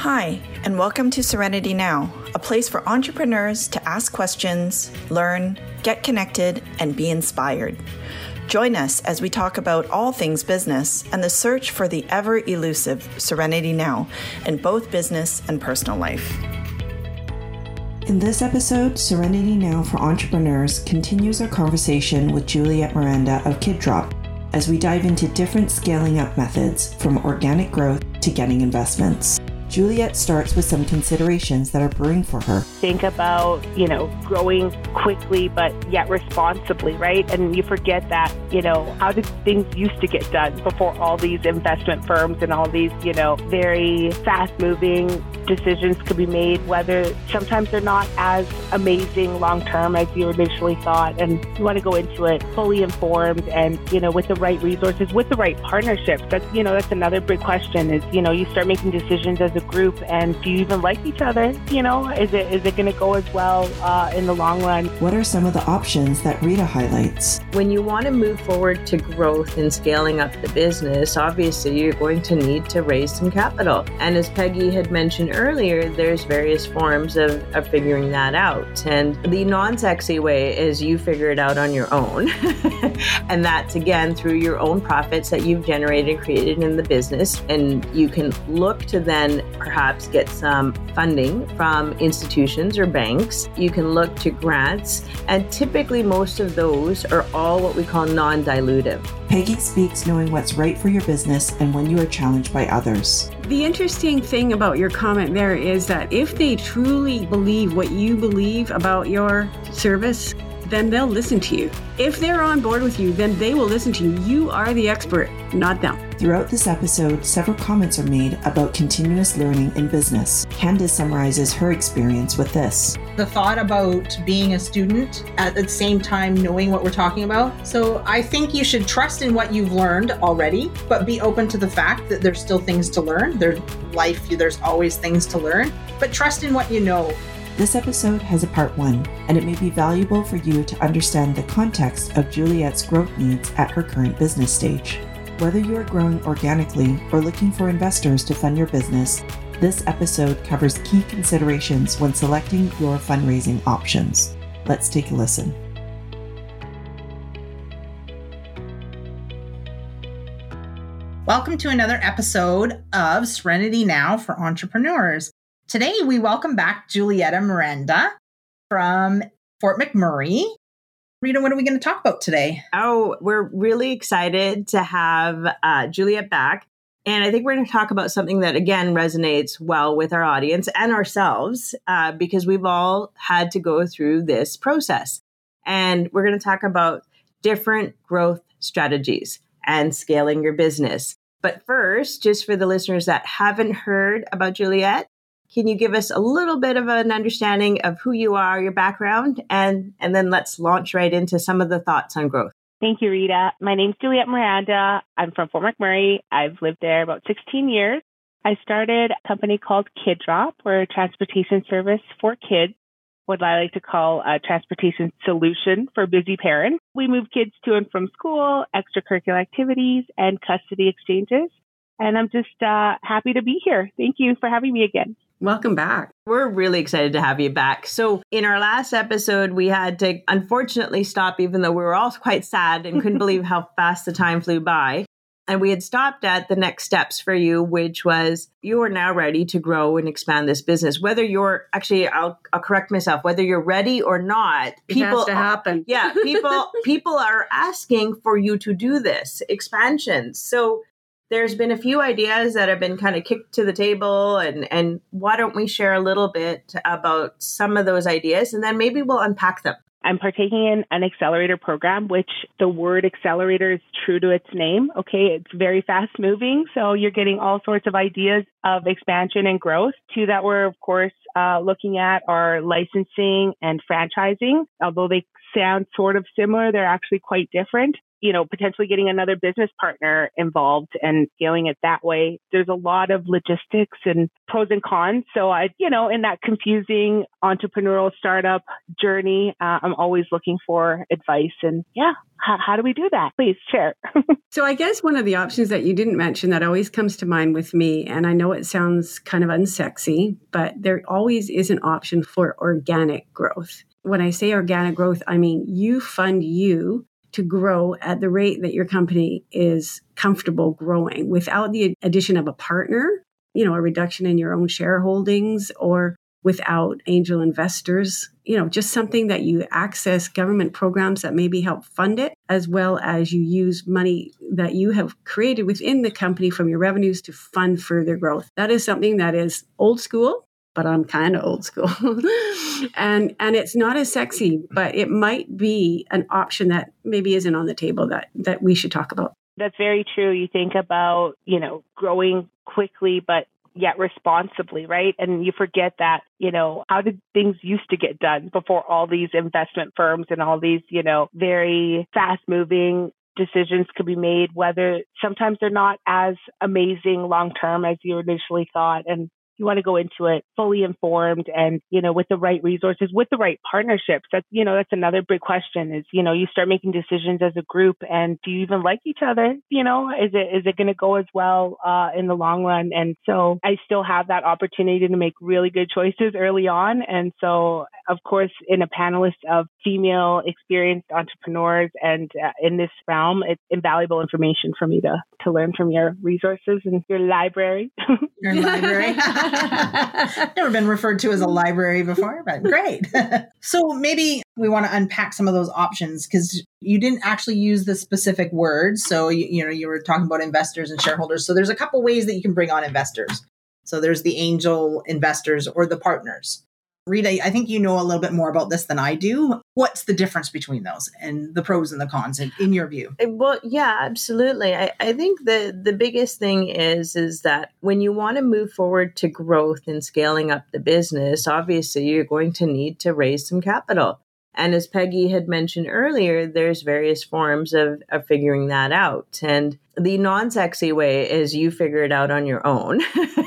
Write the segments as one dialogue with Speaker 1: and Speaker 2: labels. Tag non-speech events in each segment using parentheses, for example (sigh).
Speaker 1: Hi, and welcome to Serenity Now, a place for entrepreneurs to ask questions, learn, get connected, and be inspired. Join us as we talk about all things business and the search for the ever elusive Serenity Now in both business and personal life. In this episode, Serenity Now for Entrepreneurs continues our conversation with Juliette Miranda of KidDrop as we dive into different scaling up methods from organic growth to getting investments. Juliette starts with some considerations that are brewing for her.
Speaker 2: Think about, you know, growing quickly but yet responsibly, right? And you forget that, you know, how did things used to get done before all these investment firms and all these, you know, very fast moving decisions could be made, whether sometimes they're not as amazing long term as you initially thought. And you want to go into it fully informed and, you know, with the right resources, with the right partnerships. That's, you know, that's another big question is, you know, you start making decisions as a group and do you even like each other? You know, is it, is it going to go as well uh, in the long run?
Speaker 1: What are some of the options that Rita highlights?
Speaker 3: When you want to move forward to growth and scaling up the business, obviously you're going to need to raise some capital. And as Peggy had mentioned earlier, there's various forms of, of figuring that out. And the non sexy way is you figure it out on your own. (laughs) and that's again through your own profits that you've generated and created in the business. And you can look to then perhaps get some funding from institutions or banks. You can look to grants. And typically, most of those are all what we call non dilutive.
Speaker 1: Peggy speaks knowing what's right for your business and when you are challenged by others.
Speaker 4: The interesting thing about your comment there is that if they truly believe what you believe about your service, then they'll listen to you. If they're on board with you, then they will listen to you. You are the expert, not them.
Speaker 1: Throughout this episode, several comments are made about continuous learning in business. Candice summarizes her experience with this.
Speaker 5: The thought about being a student at the same time knowing what we're talking about. So I think you should trust in what you've learned already, but be open to the fact that there's still things to learn. There's life, there's always things to learn, but trust in what you know
Speaker 1: this episode has a part one, and it may be valuable for you to understand the context of Juliette's growth needs at her current business stage. Whether you are growing organically or looking for investors to fund your business, this episode covers key considerations when selecting your fundraising options. Let's take a listen.
Speaker 5: Welcome to another episode of Serenity Now for Entrepreneurs. Today, we welcome back Julietta Miranda from Fort McMurray. Rita, what are we going to talk about today?
Speaker 3: Oh, we're really excited to have uh, Juliette back. And I think we're going to talk about something that, again, resonates well with our audience and ourselves uh, because we've all had to go through this process. And we're going to talk about different growth strategies and scaling your business. But first, just for the listeners that haven't heard about Juliette, can you give us a little bit of an understanding of who you are, your background, and and then let's launch right into some of the thoughts on growth.
Speaker 2: Thank you, Rita. My name's Juliette Miranda. I'm from Fort McMurray. I've lived there about 16 years. I started a company called KidDrop. We're a transportation service for kids, what I like to call a transportation solution for busy parents. We move kids to and from school, extracurricular activities, and custody exchanges. And I'm just uh, happy to be here. Thank you for having me again.
Speaker 4: Welcome back.
Speaker 3: We're really excited to have you back. So, in our last episode, we had to unfortunately stop, even though we were all (laughs) quite sad and couldn't believe how fast the time flew by. And we had stopped at the next steps for you, which was you are now ready to grow and expand this business. Whether you're actually, I'll, I'll correct myself, whether you're ready or not,
Speaker 4: people it has to happen.
Speaker 3: yeah, people (laughs) people are asking for you to do this expansion. So there's been a few ideas that have been kind of kicked to the table and and why don't we share a little bit about some of those ideas and then maybe we'll unpack them
Speaker 2: I'm partaking in an accelerator program, which the word accelerator is true to its name. Okay. It's very fast moving. So you're getting all sorts of ideas of expansion and growth. Two that we're, of course, uh, looking at are licensing and franchising. Although they sound sort of similar, they're actually quite different. You know, potentially getting another business partner involved and scaling it that way. There's a lot of logistics and pros and cons. So I, you know, in that confusing entrepreneurial startup journey, uh, I'm always looking for advice and yeah, how, how do we do that? Please share. (laughs)
Speaker 4: so I guess one of the options that you didn't mention that always comes to mind with me, and I know it sounds kind of unsexy, but there always is an option for organic growth. When I say organic growth, I mean you fund you to grow at the rate that your company is comfortable growing without the addition of a partner, you know, a reduction in your own shareholdings or without angel investors, you know, just something that you access government programs that maybe help fund it, as well as you use money that you have created within the company from your revenues to fund further growth. That is something that is old school but I'm kind of old school. (laughs) and and it's not as sexy, but it might be an option that maybe isn't on the table that that we should talk about.
Speaker 2: That's very true. You think about, you know, growing quickly but yet responsibly, right? And you forget that, you know, how did things used to get done before all these investment firms and all these, you know, very fast moving decisions could be made, whether sometimes they're not as amazing long term as you initially thought. And you want to go into it fully informed and, you know, with the right resources, with the right partnerships. That's, you know, that's another big question is, you know, you start making decisions as a group and do you even like each other? You know, is it, is it going to go as well, uh, in the long run? And so I still have that opportunity to make really good choices early on. And so, of course, in a panelist of female experienced entrepreneurs and uh, in this realm, it's invaluable information for me to, to learn from your resources and your library.
Speaker 5: Your library. (laughs) (laughs) Never been referred to as a library before, but great. (laughs) so maybe we want to unpack some of those options because you didn't actually use the specific words. So you, you know you were talking about investors and shareholders. So there's a couple ways that you can bring on investors. So there's the angel investors or the partners. Rita, I think you know a little bit more about this than I do. What's the difference between those and the pros and the cons in, in your view?
Speaker 3: Uh, well, yeah, absolutely. I, I think the the biggest thing is is that when you want to move forward to growth and scaling up the business, obviously you're going to need to raise some capital. And as Peggy had mentioned earlier, there's various forms of, of figuring that out. And the non sexy way is you figure it out on your own.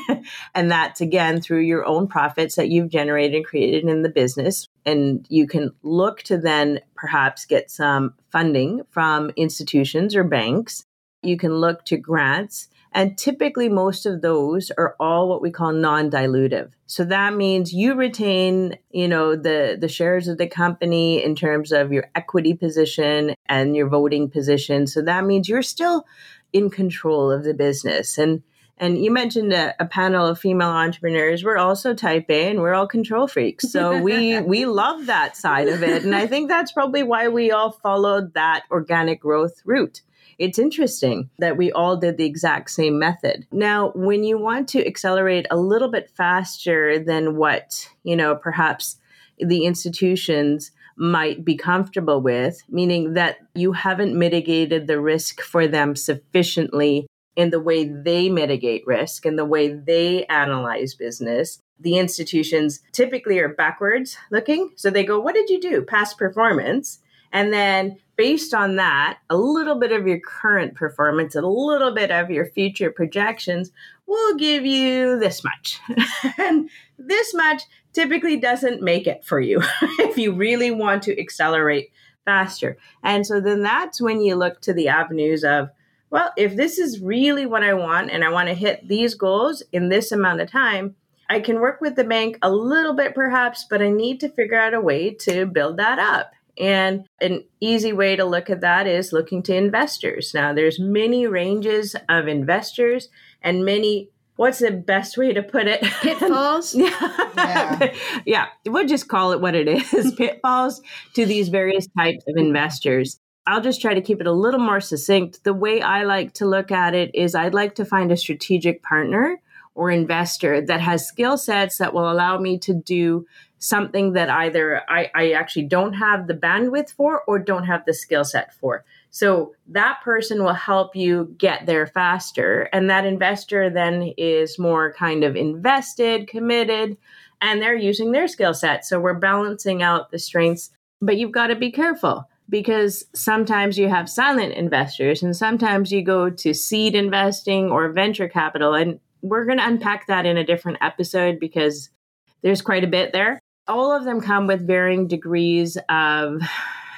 Speaker 3: (laughs) and that's again through your own profits that you've generated and created in the business. And you can look to then perhaps get some funding from institutions or banks. You can look to grants and typically, most of those are all what we call non-dilutive. So that means you retain, you know, the the shares of the company in terms of your equity position and your voting position. So that means you're still in control of the business. And and you mentioned a, a, panel of female entrepreneurs. We're also type A and we're all control freaks. So we (laughs) we love that side of it. And I think that's probably why we all followed that organic growth route it's interesting that we all did the exact same method. Now, when you want to accelerate a little bit faster than what, you know, perhaps the institutions might be comfortable with, meaning that you haven't mitigated the risk for them sufficiently in the way they mitigate risk and the way they analyze business. The institutions typically are backwards looking. So they go, What did you do? Past performance. And then based on that, a little bit of your current performance a little bit of your future projections will give you this much. (laughs) and this much typically doesn't make it for you (laughs) if you really want to accelerate faster. And so then that's when you look to the avenues of, well, if this is really what I want and I want to hit these goals in this amount of time, I can work with the bank a little bit perhaps, but I need to figure out a way to build that up. And an easy way to look at that is looking to investors. Now, there's many ranges of investors and many what's the best way to put it? (laughs)
Speaker 4: Pitfalls.
Speaker 3: yeah. yeah. (laughs) yeah. We'll just call it what it (laughs) is pitfalls to these various types of investors. I'll just try to keep it a little more succinct. The way I like to look at it is I'd like to find a strategic partner or investor that has skill sets that will allow me to do something that either I, I actually don't have the bandwidth for or don't have the skill set for. So that person will help you get there faster. And that investor then is more kind of invested, committed, and they're using their skill set. So we're balancing out the strengths, but you've got to be careful because sometimes you have silent investors and sometimes you go to seed investing or venture capital. And we're going to unpack that in a different episode because there's quite a bit there. All of them come with varying degrees of,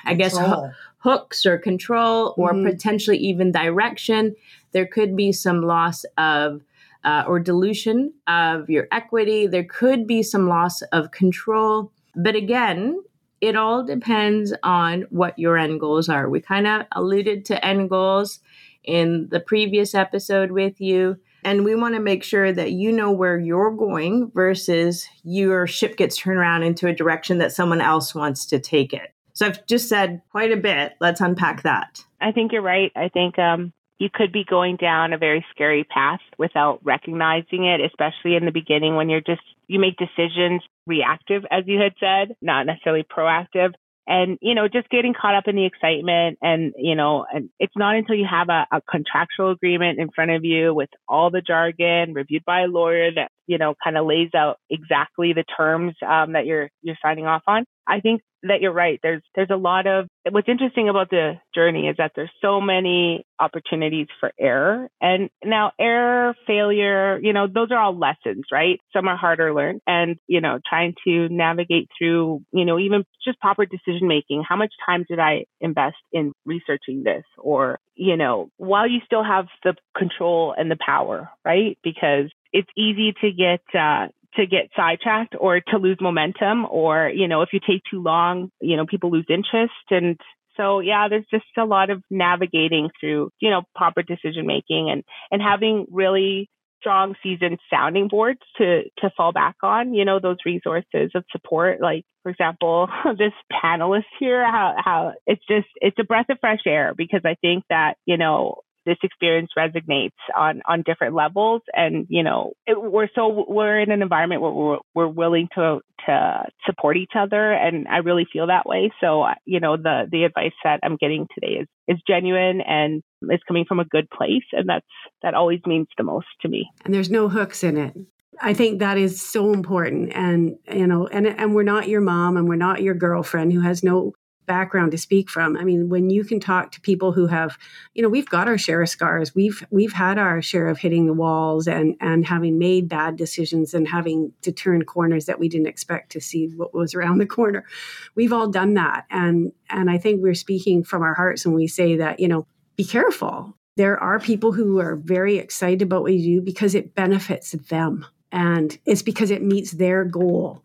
Speaker 3: I guess, ho- hooks or control or mm-hmm. potentially even direction. There could be some loss of uh, or dilution of your equity. There could be some loss of control. But again, it all depends on what your end goals are. We kind of alluded to end goals in the previous episode with you. And we want to make sure that you know where you're going versus your ship gets turned around into a direction that someone else wants to take it. So I've just said quite a bit. Let's unpack that.
Speaker 2: I think you're right. I think um, you could be going down a very scary path without recognizing it, especially in the beginning when you're just, you make decisions reactive, as you had said, not necessarily proactive. And, you know, just getting caught up in the excitement and, you know, and it's not until you have a, a contractual agreement in front of you with all the jargon reviewed by a lawyer that, you know, kind of lays out exactly the terms um, that you're, you're signing off on. I think that you're right. There's there's a lot of what's interesting about the journey is that there's so many opportunities for error. And now error, failure, you know, those are all lessons, right? Some are harder learned. And, you know, trying to navigate through, you know, even just proper decision making. How much time did I invest in researching this? Or, you know, while you still have the control and the power, right? Because it's easy to get uh, to get sidetracked or to lose momentum or you know if you take too long you know people lose interest. And so yeah there's just a lot of navigating through you know proper decision making and and having really strong seasoned sounding boards to to fall back on you know those resources of support. Like for example (laughs) this panelist here how how it's just it's a breath of fresh air because i think that you know this experience resonates on on different levels. And you know it, we're so we're in an environment where we're, we're willing to to support each other. And i really feel that way. So uh, you know the the advice that i'm getting today is is genuine and is coming from a good place. And that's that always means the most to me.
Speaker 4: And there's no hooks in it. I think that is so important. And you know and and we're not your mom and we're not your girlfriend who has no background to speak from. I mean, when you can talk to people who have, you know, we've got our share of scars. We've we've had our share of hitting the walls and and having made bad decisions and having to turn corners that we didn't expect to see what was around the corner. We've all done that. And and I think we're speaking from our hearts when we say that, you know, be careful. There are people who are very excited about what you do because it benefits them. And it's because it meets their goal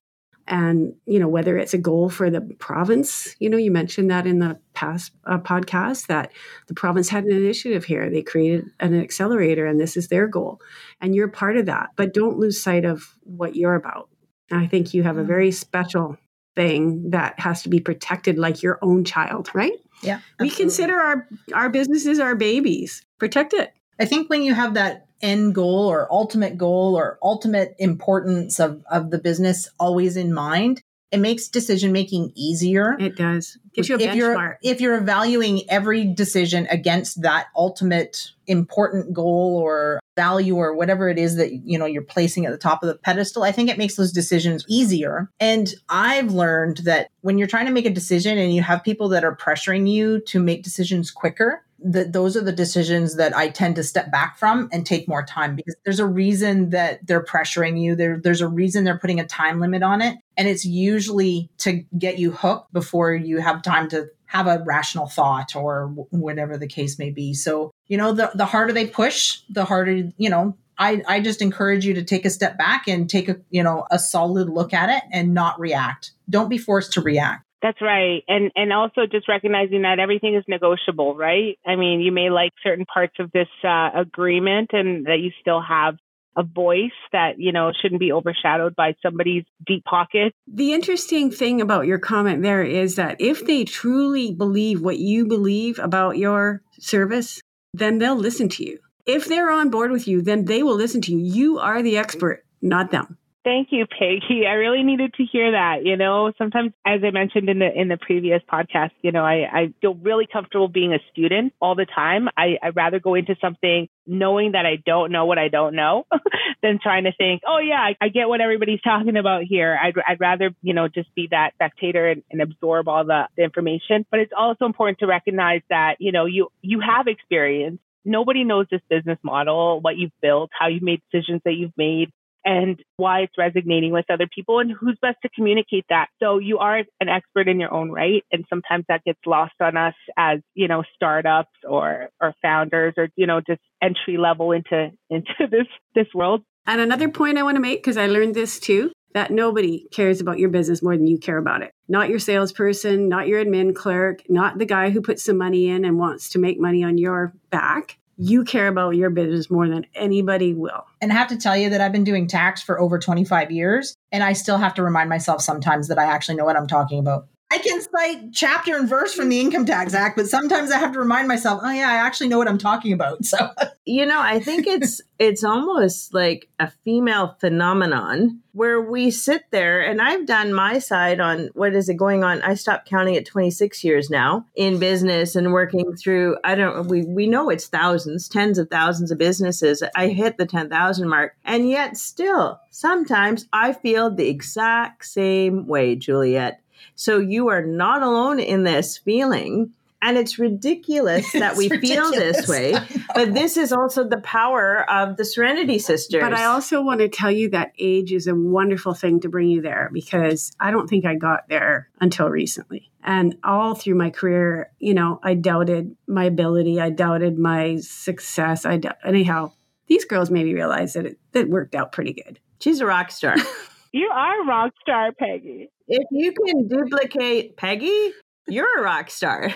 Speaker 4: and you know whether it's a goal for the province you know you mentioned that in the past uh, podcast that the province had an initiative here. They created an accelerator and this is their goal. And you're part of that but don't lose sight of what you're about. And i think you have a very special thing that has to be protected like your own child right?
Speaker 5: Yeah
Speaker 4: absolutely. we consider our our businesses our babies. Protect it.
Speaker 5: I think when you have that end goal or ultimate goal or ultimate importance of, of the business always in mind, it makes decision making easier.
Speaker 4: It does. Gives you a
Speaker 5: if
Speaker 4: benchmark.
Speaker 5: You're, if you're evaluating every decision against that ultimate important goal or value or whatever it is that you know you're placing at the top of the pedestal, I think it makes those decisions easier. And I've learned that when you're trying to make a decision and you have people that are pressuring you to make decisions quicker, that those are the decisions that I tend to step back from and take more time because there's a reason that they're pressuring you. There, there's a reason they're putting a time limit on it. And it's usually to get you hooked before you have time to have a rational thought or whatever the case may be. So, you know, the, the harder they push, the harder, you know, I, I just encourage you to take a step back and take a, you know, a solid look at it and not react. Don't be forced to react.
Speaker 2: That's right. And and also just recognizing that everything is negotiable, right? I mean, you may like certain parts of this uh, agreement and that you still have a voice that, you know, shouldn't be overshadowed by somebody's deep pocket.
Speaker 4: The interesting thing about your comment there is that if they truly believe what you believe about your service, then they'll listen to you. If they're on board with you, then they will listen to you. You are the expert, not them.
Speaker 2: Thank you, Peggy. I really needed to hear that. You know, sometimes, as I mentioned in the in the previous podcast, you know, I, I feel really comfortable being a student all the time. I I rather go into something knowing that I don't know what I don't know (laughs) than trying to think, oh yeah, I, I, get what everybody's (laughs) talking about here. I'd I'd rather you know just be that spectator and, and absorb all the, the information. But it's also important to recognize that you know you you have experience nobody knows this business model, what you've built, how you've made decisions that you've made and why it's resonating with other people and who's best to communicate that. So you are an expert in your own right. And sometimes that gets lost on us as, you know, startups or, or founders or, you know, just entry level into, (laughs) into this, this world.
Speaker 4: And another point I want to make, because I learned this too, that nobody cares about your business more than you care about it. Not your salesperson, not your admin clerk, not the guy who puts some money in and wants to make money on your back you care about your business more than anybody will.
Speaker 5: And I have to tell you that I've been doing tax for over 25 years, and I still have to remind myself sometimes that I actually know what I'm talking about. I can cite chapter and verse from the Income Tax Act, but sometimes I have to remind myself, oh yeah, I actually know what I'm talking about. (laughs) So
Speaker 3: you know, I think it's it's almost like a female phenomenon where we sit there and I've done my side on what is it going on? I stopped counting at 26 years now in business and working through I don't we we know it's thousands, tens of thousands of businesses. I hit the 10,000 mark and yet still sometimes I feel the exact same way, Juliette so you are not alone in this feeling. And it's ridiculous (laughs) that we ridiculous. feel this (laughs) way. But this is also the power of the Serenity Sisters.
Speaker 4: But I also want to tell you that age is a wonderful thing to bring you there because I don't think I got there until recently. And all through my career, you know, I doubted my ability, I doubted my success. I anyhow, these girls made me realize that it, it worked out pretty good.
Speaker 3: She's a rock star. (laughs)
Speaker 2: You are a rock star, Peggy.
Speaker 3: If you can duplicate Peggy, you're a rock star.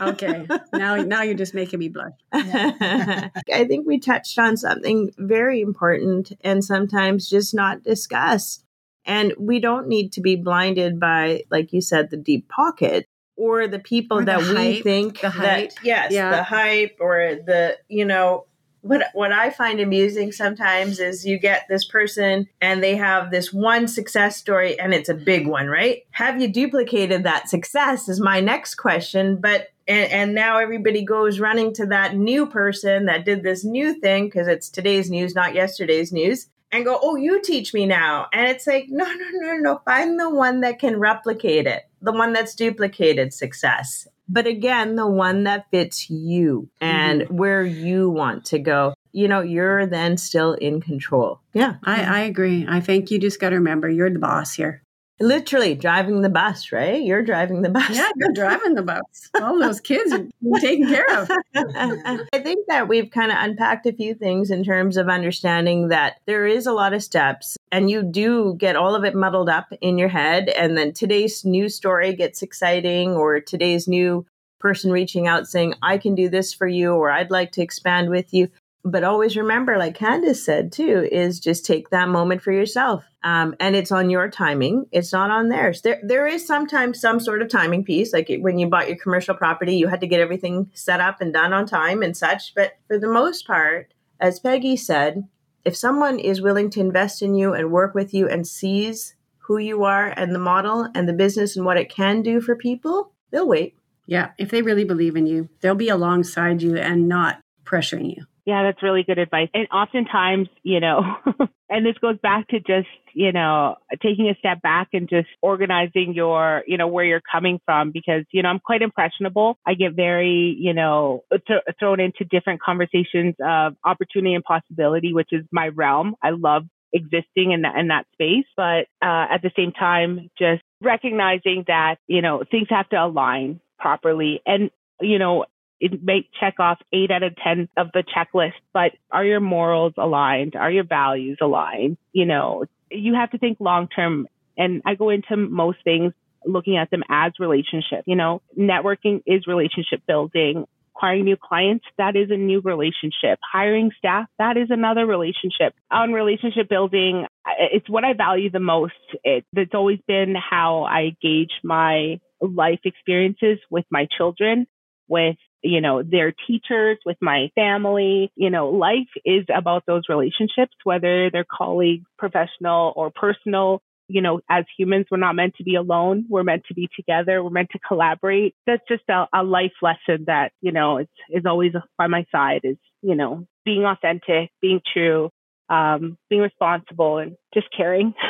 Speaker 4: okay. Now now you're just making me blush. (laughs)
Speaker 3: I think we touched on something very important and sometimes just not discussed. And we don't need to be blinded by, like you said, the deep pocket or the people or that we think that yes, yeah. the hype or the, you know, what what I find amusing sometimes is you get this person and they have this one success story and it's a big one, right? Have you duplicated that success is my next question, but and, and now everybody goes running to that new person that did this new thing because it's today's news, not yesterday's news, and go, "Oh, you teach me now." And it's like, "No, no, no, no, find the one that can replicate it, the one that's duplicated success." But again, the one that fits you and mm-hmm. where you want to go. You know, you're then still in control. Yeah.
Speaker 4: I, I agree. I think you just got to remember you're the boss here.
Speaker 3: Literally driving the bus, right? You're driving the bus.
Speaker 4: Yeah, you're (laughs) driving the bus. All those kids are taken care of. (laughs)
Speaker 3: I think that we've kind of unpacked a few things in terms of understanding that there is a lot of steps and you do get all of it muddled up in your head. And then today's news story gets exciting, or today's new person reaching out saying, I can do this for you, or I'd like to expand with you but always remember like candace said too is just take that moment for yourself. Um, and it's on your timing. It's not on theirs. There there is sometimes some sort of timing piece like when you bought your commercial property you had to get everything set up and done on time and such. But for the most part as peggy said if someone is willing to invest in you and work with you and sees who you are and the model and the business and what it can do for people they'll wait.
Speaker 4: Yeah if they really believe in you they'll be alongside you and not pressuring you
Speaker 2: yeah, that's really good advice. And oftentimes, you know, (laughs) and this goes back to just, you know, taking a step back and just organizing your, you know, where you're coming from because, you know, I'm quite impressionable. I get very, you know, th- thrown into different conversations of opportunity and possibility, which is my realm. I love existing in that, in that space. But uh, at the same time, just recognizing that, you know, things have to align properly. And, you know, it may check off eight out of 10 of the checklist, but are your morals aligned? Are your values aligned? You know, you have to think long term. And I go into most things looking at them as relationship. You know, networking is relationship building. Acquiring new clients, that is a new relationship. Hiring staff, that is another relationship. On relationship building, it's what I value the most. It, it's always been how I gauge my life experiences with my children with you know, their teachers, with my family. You know, life is about those relationships, whether they're colleagues, professional or personal. You know, as humans, we're not meant to be alone. We're meant to be together. We're meant to collaborate. That's just a, a life lesson that, you know, is, is always by my side is, you know, being authentic, being true, um, being responsible and just caring. (laughs)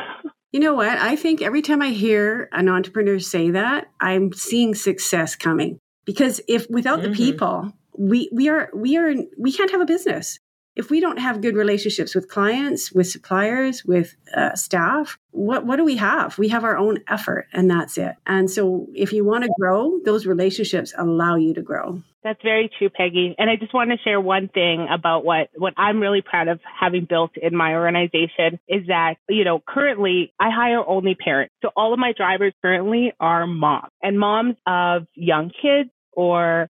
Speaker 4: You know what? I think every time I hear an entrepreneur say that, I'm seeing success coming. Because if without mm-hmm. the people, we we are we are we can't have a business if we don't have good relationships with clients, with suppliers, with uh, staff, what what do we have? We have our own effort, and that's it. And so, if you want to grow, those relationships allow you to grow.
Speaker 2: That's very true, Peggy. And I just want to share one thing about what what I'm really proud of having built in my organization is that you know currently I hire only parents. So all of my drivers currently are moms and moms of young kids or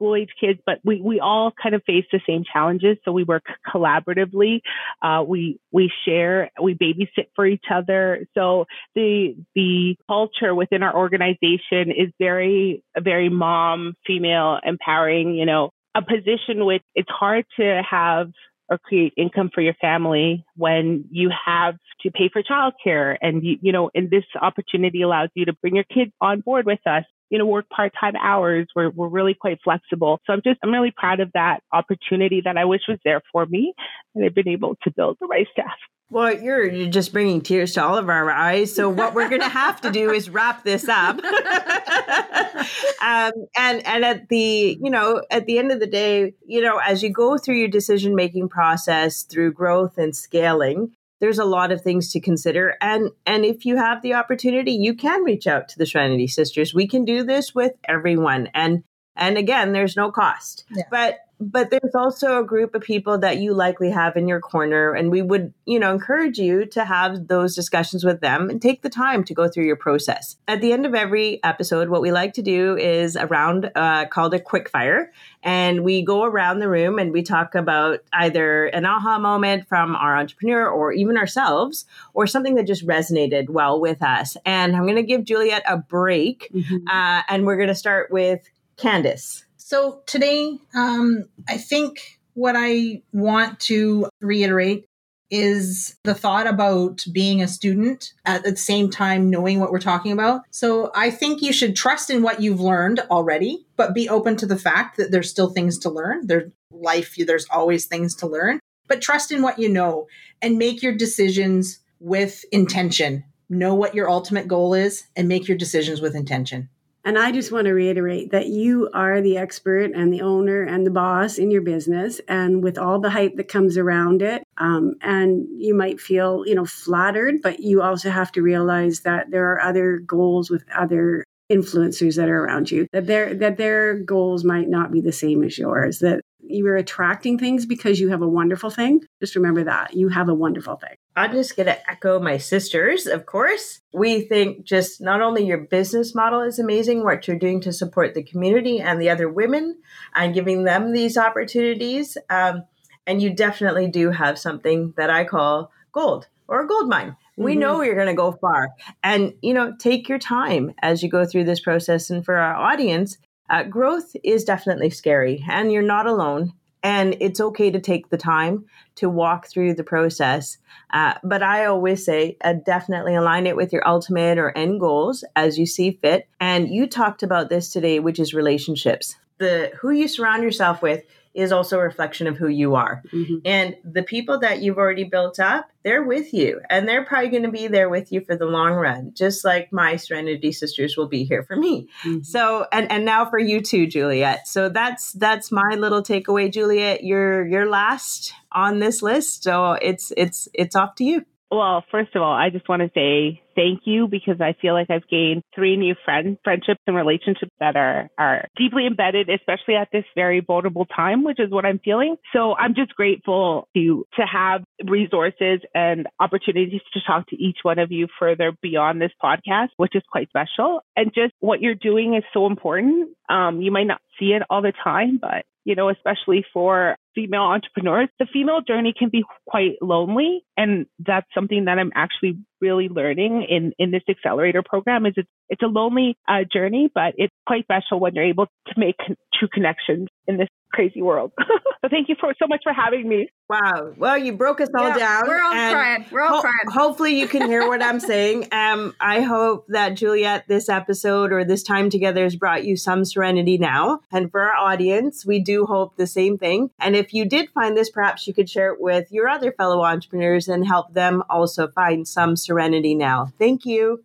Speaker 2: school age kids, but we, we all kind of face the same challenges. So we work collaboratively. Uh, we, we share, we babysit for each other. So the, the culture within our organization is very, very mom, female, empowering, you know, a position which it's hard to have or create income for your family when you have to pay for childcare and you, you know and this opportunity allows you to bring your kids on board with us you know, work part-time hours. We're, we're really quite flexible. So I'm just, I'm really proud of that opportunity that I wish was there for me. And I've been able to build the right staff.
Speaker 3: Well, you're, you're just bringing tears to all of our eyes. So what we're going to have to do is wrap this up. (laughs) um, and and at the you know at the end of the day, you know, as you go through your decision making process through growth and scaling, there's a lot of things to consider. And and if you have the opportunity you can reach out to the Serenity sisters. We can do this with everyone. And and again there's no cost yeah. but but there's also a group of people that you likely have in your corner and we would you know encourage you to have those discussions with them and take the time to go through your process at the end of every episode what we like to do is a round uh, called a quick fire and we go around the room and we talk about either an aha moment from our entrepreneur or even ourselves or something that just resonated well with us and i'm going to give juliet a break mm-hmm. uh, and we're going to start with candace
Speaker 5: so today, um, I think what I want to reiterate is the thought about being a student at the same time knowing what we're talking about. So I think you should trust in what you've learned already, but be open to the fact that there's still things to learn. There's life, there's always things to learn, but trust in what you know and make your decisions with intention. Know what your ultimate goal is and make your decisions with intention.
Speaker 4: And I just want to reiterate that you are the expert and the owner and the boss in your business, and with all the hype that comes around it. Um, and you might feel, you know, flattered, but you also have to realize that there are other goals with other influencers that are around you that their that their goals might not be the same as yours that you're attracting things because you have a wonderful thing just remember that you have a wonderful thing
Speaker 3: I'm just going to echo my sisters, of course. We think just not only your business model is amazing, what you're doing to support the community and the other women and giving them these opportunities. Um, and you definitely do have something that I call gold or a gold mine. We mm-hmm. know you're going to go far. And, you know, take your time as you go through this process. And for our audience, uh, growth is definitely scary, and you're not alone. And it's okay to take the time to walk through the process. Uh, but I always say uh, definitely align it with your ultimate or end goals as you see fit. And you talked about this today, which is relationships. The who you surround yourself with is also a reflection of who you are. Mm-hmm. And the people that you've already built up, they're with you and they're probably going to be there with you for the long run, just like my Serenity sisters will be here for me. Mm-hmm. So, and, and now for you too, Juliette. So that's, that's my little takeaway, Juliette. You're, you're last on this list. So it's, it's, it's off to you.
Speaker 2: Well, first of all, I just want to say thank you because I feel like I've gained three new friends, friendships and relationships that are, are deeply embedded, especially at this very vulnerable time, which is what I'm feeling. So I'm just grateful to, to have resources and opportunities to talk to each one of you further beyond this podcast, which is quite special. And just what you're doing is so important. Um, you might not see it all the time, but you know, especially for female entrepreneurs, the female journey can be quite lonely. And that's something that I'm actually really learning in, in this accelerator program is it's, it's a lonely uh, journey, but it's quite special when you're able to make true connections in this crazy world. (laughs) so thank you for so much for having me.
Speaker 3: Wow. Well, you broke us all
Speaker 6: Yeah,
Speaker 3: down.
Speaker 6: we're all
Speaker 3: and
Speaker 6: crying. We're all crying.
Speaker 3: Hopefully, you can hear what I'm (laughs) saying. Um, I hope that Juliette, this episode or this time together has brought you some serenity now. And for our audience, we do hope the same thing. And if you did find this, perhaps you could share it with your other fellow entrepreneurs and help them also find some serenity now. Thank you.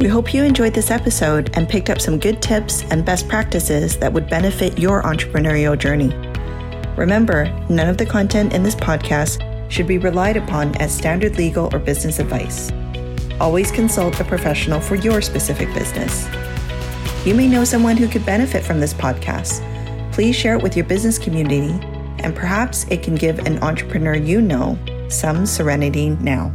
Speaker 1: We hope you enjoyed this episode and picked up some good tips and best practices that would benefit your entrepreneurial journey. Remember, none of the content in this podcast should be relied upon as standard legal or business advice. Always consult a professional for your specific business. You may know someone who could benefit from this podcast. Please share it with your business community, and perhaps it can give an entrepreneur you know some serenity now.